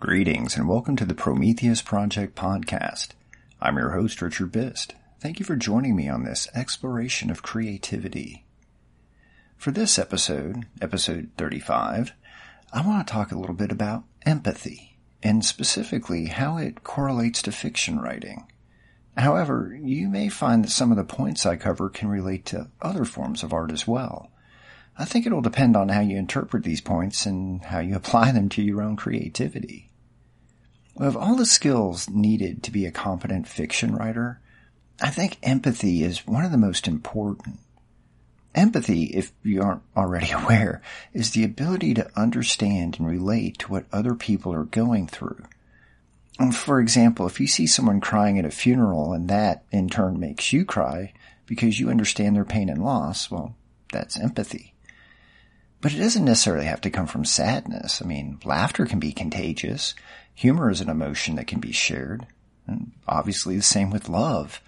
Greetings and welcome to the Prometheus Project podcast. I'm your host, Richard Bist. Thank you for joining me on this exploration of creativity. For this episode, episode 35, I want to talk a little bit about empathy and specifically how it correlates to fiction writing. However, you may find that some of the points I cover can relate to other forms of art as well. I think it'll depend on how you interpret these points and how you apply them to your own creativity. Of all the skills needed to be a competent fiction writer, I think empathy is one of the most important. Empathy, if you aren't already aware, is the ability to understand and relate to what other people are going through. For example, if you see someone crying at a funeral and that in turn makes you cry because you understand their pain and loss, well, that's empathy. But it doesn't necessarily have to come from sadness. I mean, laughter can be contagious. Humor is an emotion that can be shared. And obviously the same with love.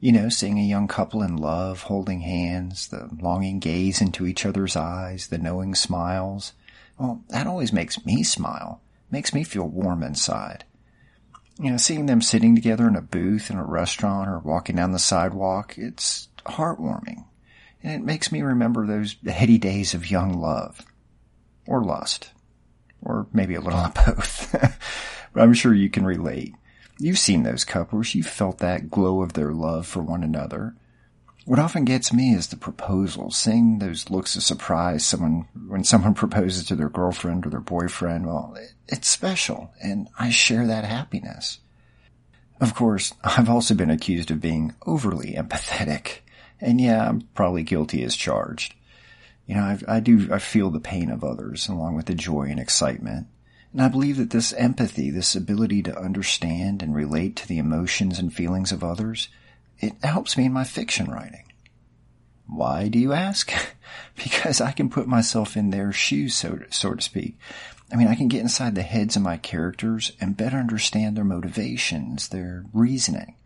You know, seeing a young couple in love, holding hands, the longing gaze into each other's eyes, the knowing smiles. Well, that always makes me smile. Makes me feel warm inside. You know, seeing them sitting together in a booth in a restaurant or walking down the sidewalk, it's heartwarming. And it makes me remember those heady days of young love. Or lust. Or maybe a little of both. but I'm sure you can relate. You've seen those couples. You've felt that glow of their love for one another. What often gets me is the proposal, seeing those looks of surprise someone, when someone proposes to their girlfriend or their boyfriend. Well, it's special and I share that happiness. Of course, I've also been accused of being overly empathetic. And yeah, I'm probably guilty as charged. You know, I, I do, I feel the pain of others along with the joy and excitement. And I believe that this empathy, this ability to understand and relate to the emotions and feelings of others, it helps me in my fiction writing. Why do you ask? because I can put myself in their shoes, so to, so to speak. I mean, I can get inside the heads of my characters and better understand their motivations, their reasoning.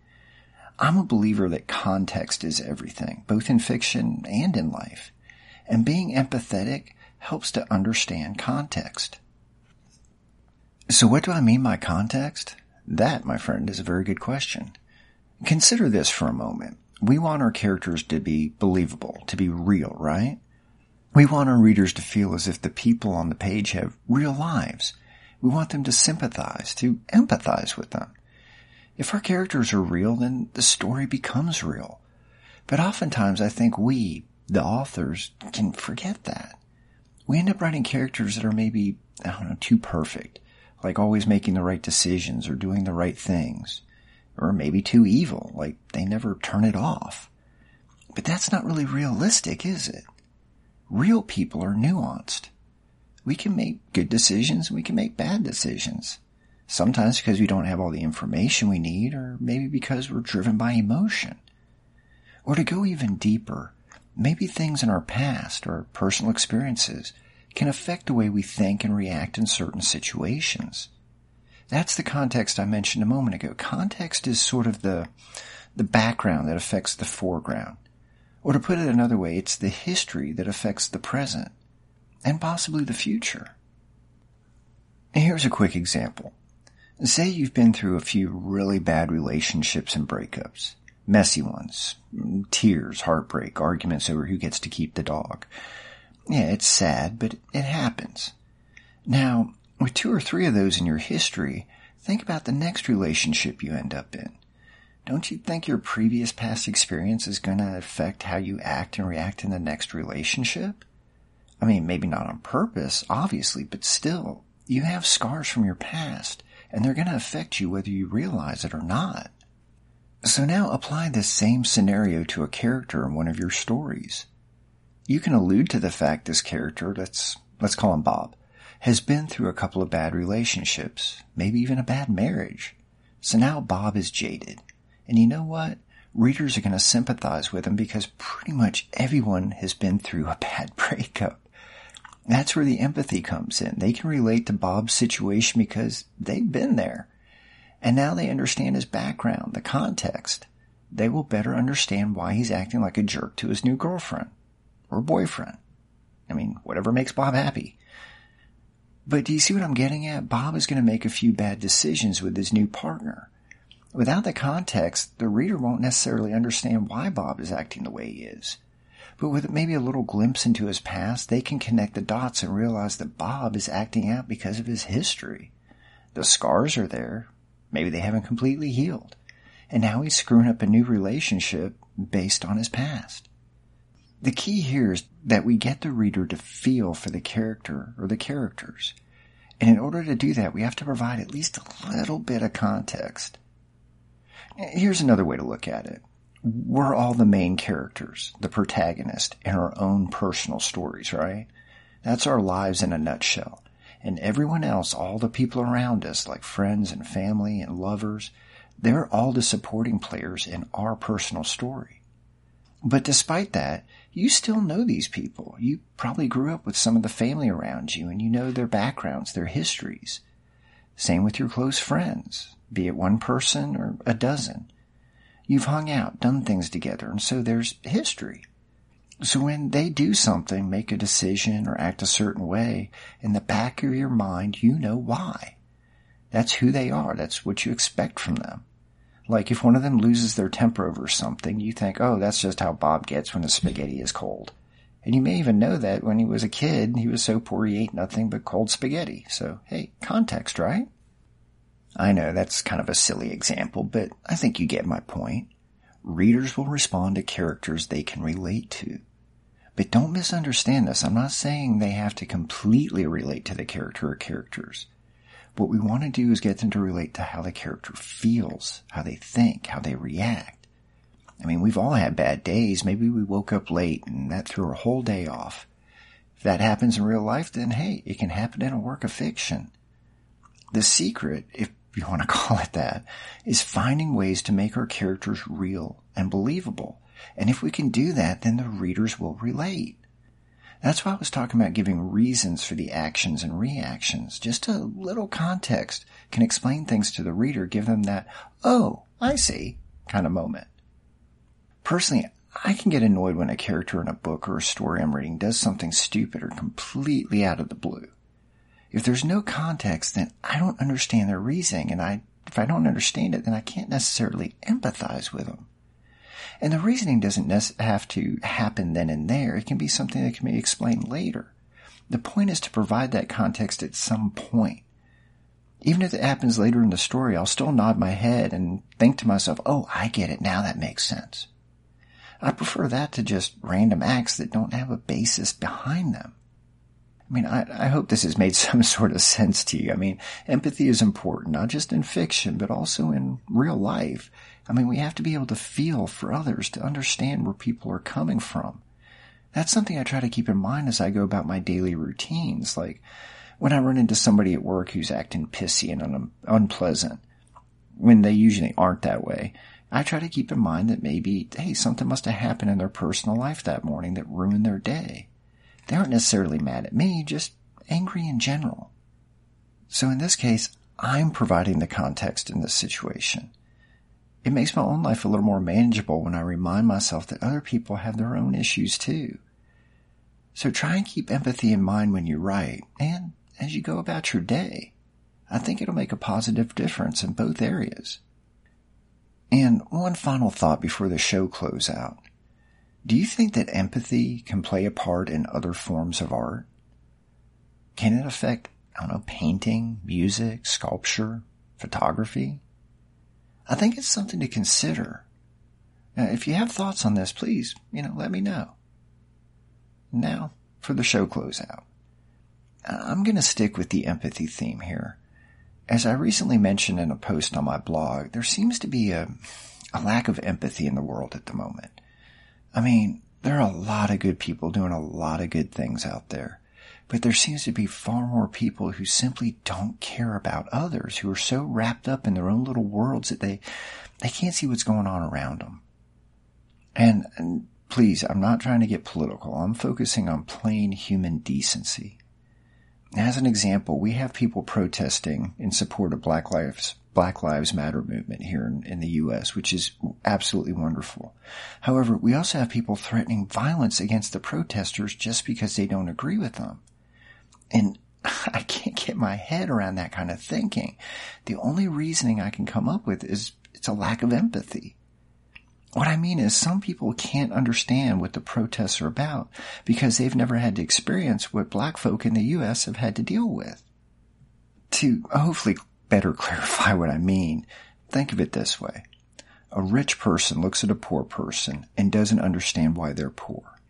I'm a believer that context is everything, both in fiction and in life. And being empathetic helps to understand context. So what do I mean by context? That, my friend, is a very good question. Consider this for a moment. We want our characters to be believable, to be real, right? We want our readers to feel as if the people on the page have real lives. We want them to sympathize, to empathize with them. If our characters are real, then the story becomes real. But oftentimes I think we, the authors, can forget that. We end up writing characters that are maybe, I don't know, too perfect, like always making the right decisions or doing the right things. Or maybe too evil, like they never turn it off. But that's not really realistic, is it? Real people are nuanced. We can make good decisions, we can make bad decisions. Sometimes because we don't have all the information we need, or maybe because we're driven by emotion. Or to go even deeper, maybe things in our past or personal experiences can affect the way we think and react in certain situations. That's the context I mentioned a moment ago. Context is sort of the, the background that affects the foreground. Or to put it another way, it's the history that affects the present and possibly the future. Here's a quick example. Say you've been through a few really bad relationships and breakups. Messy ones. Tears, heartbreak, arguments over who gets to keep the dog. Yeah, it's sad, but it happens. Now, with two or three of those in your history, think about the next relationship you end up in. Don't you think your previous past experience is going to affect how you act and react in the next relationship? I mean, maybe not on purpose, obviously, but still, you have scars from your past and they're going to affect you whether you realize it or not. So now apply this same scenario to a character in one of your stories. You can allude to the fact this character, let's, let's call him Bob, has been through a couple of bad relationships, maybe even a bad marriage. So now Bob is jaded. And you know what? Readers are going to sympathize with him because pretty much everyone has been through a bad breakup. That's where the empathy comes in. They can relate to Bob's situation because they've been there. And now they understand his background, the context. They will better understand why he's acting like a jerk to his new girlfriend or boyfriend. I mean, whatever makes Bob happy. But do you see what I'm getting at? Bob is going to make a few bad decisions with his new partner. Without the context, the reader won't necessarily understand why Bob is acting the way he is. But with maybe a little glimpse into his past, they can connect the dots and realize that Bob is acting out because of his history. The scars are there. Maybe they haven't completely healed. And now he's screwing up a new relationship based on his past. The key here is that we get the reader to feel for the character or the characters. And in order to do that, we have to provide at least a little bit of context. Here's another way to look at it. We're all the main characters, the protagonist, in our own personal stories, right? That's our lives in a nutshell. And everyone else, all the people around us, like friends and family and lovers, they're all the supporting players in our personal story. But despite that, you still know these people. You probably grew up with some of the family around you and you know their backgrounds, their histories. Same with your close friends, be it one person or a dozen. You've hung out, done things together, and so there's history. So when they do something, make a decision or act a certain way, in the back of your mind, you know why. That's who they are. That's what you expect from them. Like if one of them loses their temper over something, you think, oh, that's just how Bob gets when the spaghetti is cold. And you may even know that when he was a kid, he was so poor he ate nothing but cold spaghetti. So, hey, context, right? I know that's kind of a silly example, but I think you get my point. Readers will respond to characters they can relate to. But don't misunderstand this. I'm not saying they have to completely relate to the character or characters. What we want to do is get them to relate to how the character feels, how they think, how they react. I mean, we've all had bad days. Maybe we woke up late and that threw our whole day off. If that happens in real life, then hey, it can happen in a work of fiction. The secret, if you want to call it that, is finding ways to make our characters real and believable. And if we can do that, then the readers will relate. That's why I was talking about giving reasons for the actions and reactions. Just a little context can explain things to the reader, give them that, oh, I see kind of moment. Personally, I can get annoyed when a character in a book or a story I'm reading does something stupid or completely out of the blue. If there's no context, then I don't understand their reasoning, and I, if I don't understand it, then I can't necessarily empathize with them. And the reasoning doesn't have to happen then and there. It can be something that can be explained later. The point is to provide that context at some point. Even if it happens later in the story, I'll still nod my head and think to myself, oh, I get it now, that makes sense. I prefer that to just random acts that don't have a basis behind them. I mean, I, I, hope this has made some sort of sense to you. I mean, empathy is important, not just in fiction, but also in real life. I mean, we have to be able to feel for others to understand where people are coming from. That's something I try to keep in mind as I go about my daily routines. Like when I run into somebody at work who's acting pissy and un- unpleasant, when they usually aren't that way, I try to keep in mind that maybe, hey, something must have happened in their personal life that morning that ruined their day. They aren't necessarily mad at me, just angry in general. So in this case, I'm providing the context in this situation. It makes my own life a little more manageable when I remind myself that other people have their own issues too. So try and keep empathy in mind when you write and as you go about your day. I think it'll make a positive difference in both areas. And one final thought before the show close out. Do you think that empathy can play a part in other forms of art? Can it affect, I don't know, painting, music, sculpture, photography? I think it's something to consider. Now, if you have thoughts on this, please, you know, let me know. Now, for the show closeout. I'm going to stick with the empathy theme here. As I recently mentioned in a post on my blog, there seems to be a, a lack of empathy in the world at the moment. I mean, there are a lot of good people doing a lot of good things out there. But there seems to be far more people who simply don't care about others, who are so wrapped up in their own little worlds that they, they can't see what's going on around them. And, and please, I'm not trying to get political. I'm focusing on plain human decency. As an example, we have people protesting in support of Black Lives Black Lives Matter movement here in, in, the U.S., which is absolutely wonderful. However, we also have people threatening violence against the protesters just because they don't agree with them. And I can't get my head around that kind of thinking. The only reasoning I can come up with is it's a lack of empathy. What I mean is some people can't understand what the protests are about because they've never had to experience what black folk in the U.S. have had to deal with. To hopefully better clarify what I mean, think of it this way. A rich person looks at a poor person and doesn't understand why they're poor.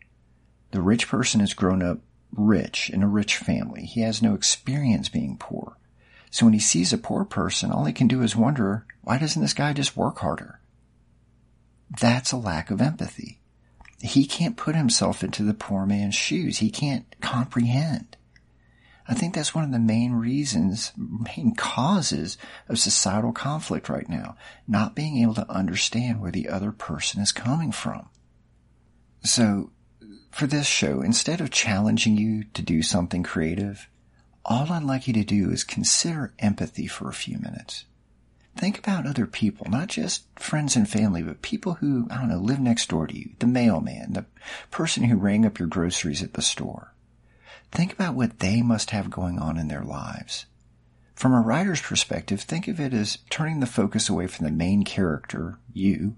The rich person has grown up rich in a rich family. He has no experience being poor. So when he sees a poor person, all he can do is wonder, why doesn't this guy just work harder? That's a lack of empathy. He can't put himself into the poor man's shoes. He can't comprehend. I think that's one of the main reasons, main causes of societal conflict right now. Not being able to understand where the other person is coming from. So, for this show, instead of challenging you to do something creative, all I'd like you to do is consider empathy for a few minutes. Think about other people, not just friends and family, but people who, I don't know, live next door to you, the mailman, the person who rang up your groceries at the store. Think about what they must have going on in their lives. From a writer's perspective, think of it as turning the focus away from the main character, you,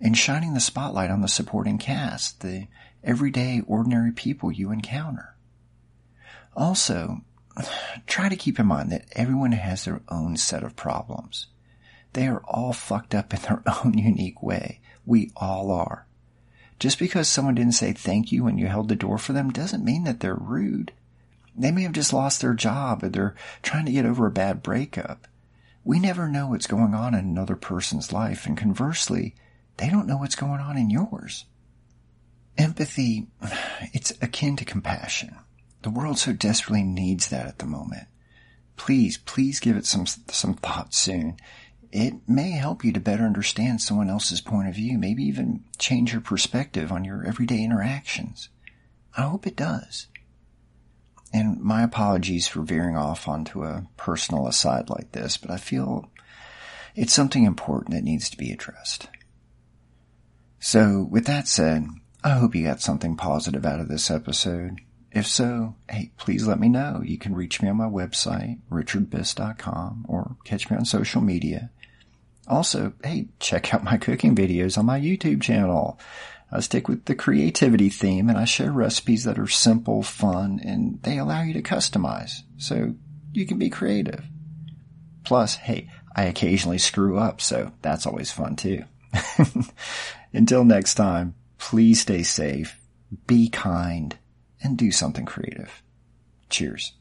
and shining the spotlight on the supporting cast, the everyday, ordinary people you encounter. Also, try to keep in mind that everyone has their own set of problems. They are all fucked up in their own unique way. We all are. Just because someone didn't say thank you when you held the door for them doesn't mean that they're rude. They may have just lost their job or they're trying to get over a bad breakup. We never know what's going on in another person's life, and conversely, they don't know what's going on in yours. Empathy, it's akin to compassion. The world so desperately needs that at the moment. Please, please give it some, some thought soon. It may help you to better understand someone else's point of view, maybe even change your perspective on your everyday interactions. I hope it does. And my apologies for veering off onto a personal aside like this, but I feel it's something important that needs to be addressed. So, with that said, I hope you got something positive out of this episode. If so, hey, please let me know. You can reach me on my website, richardbiss.com, or catch me on social media. Also, hey, check out my cooking videos on my YouTube channel. I stick with the creativity theme and I share recipes that are simple, fun, and they allow you to customize. So you can be creative. Plus, hey, I occasionally screw up, so that's always fun too. Until next time, please stay safe, be kind, and do something creative. Cheers.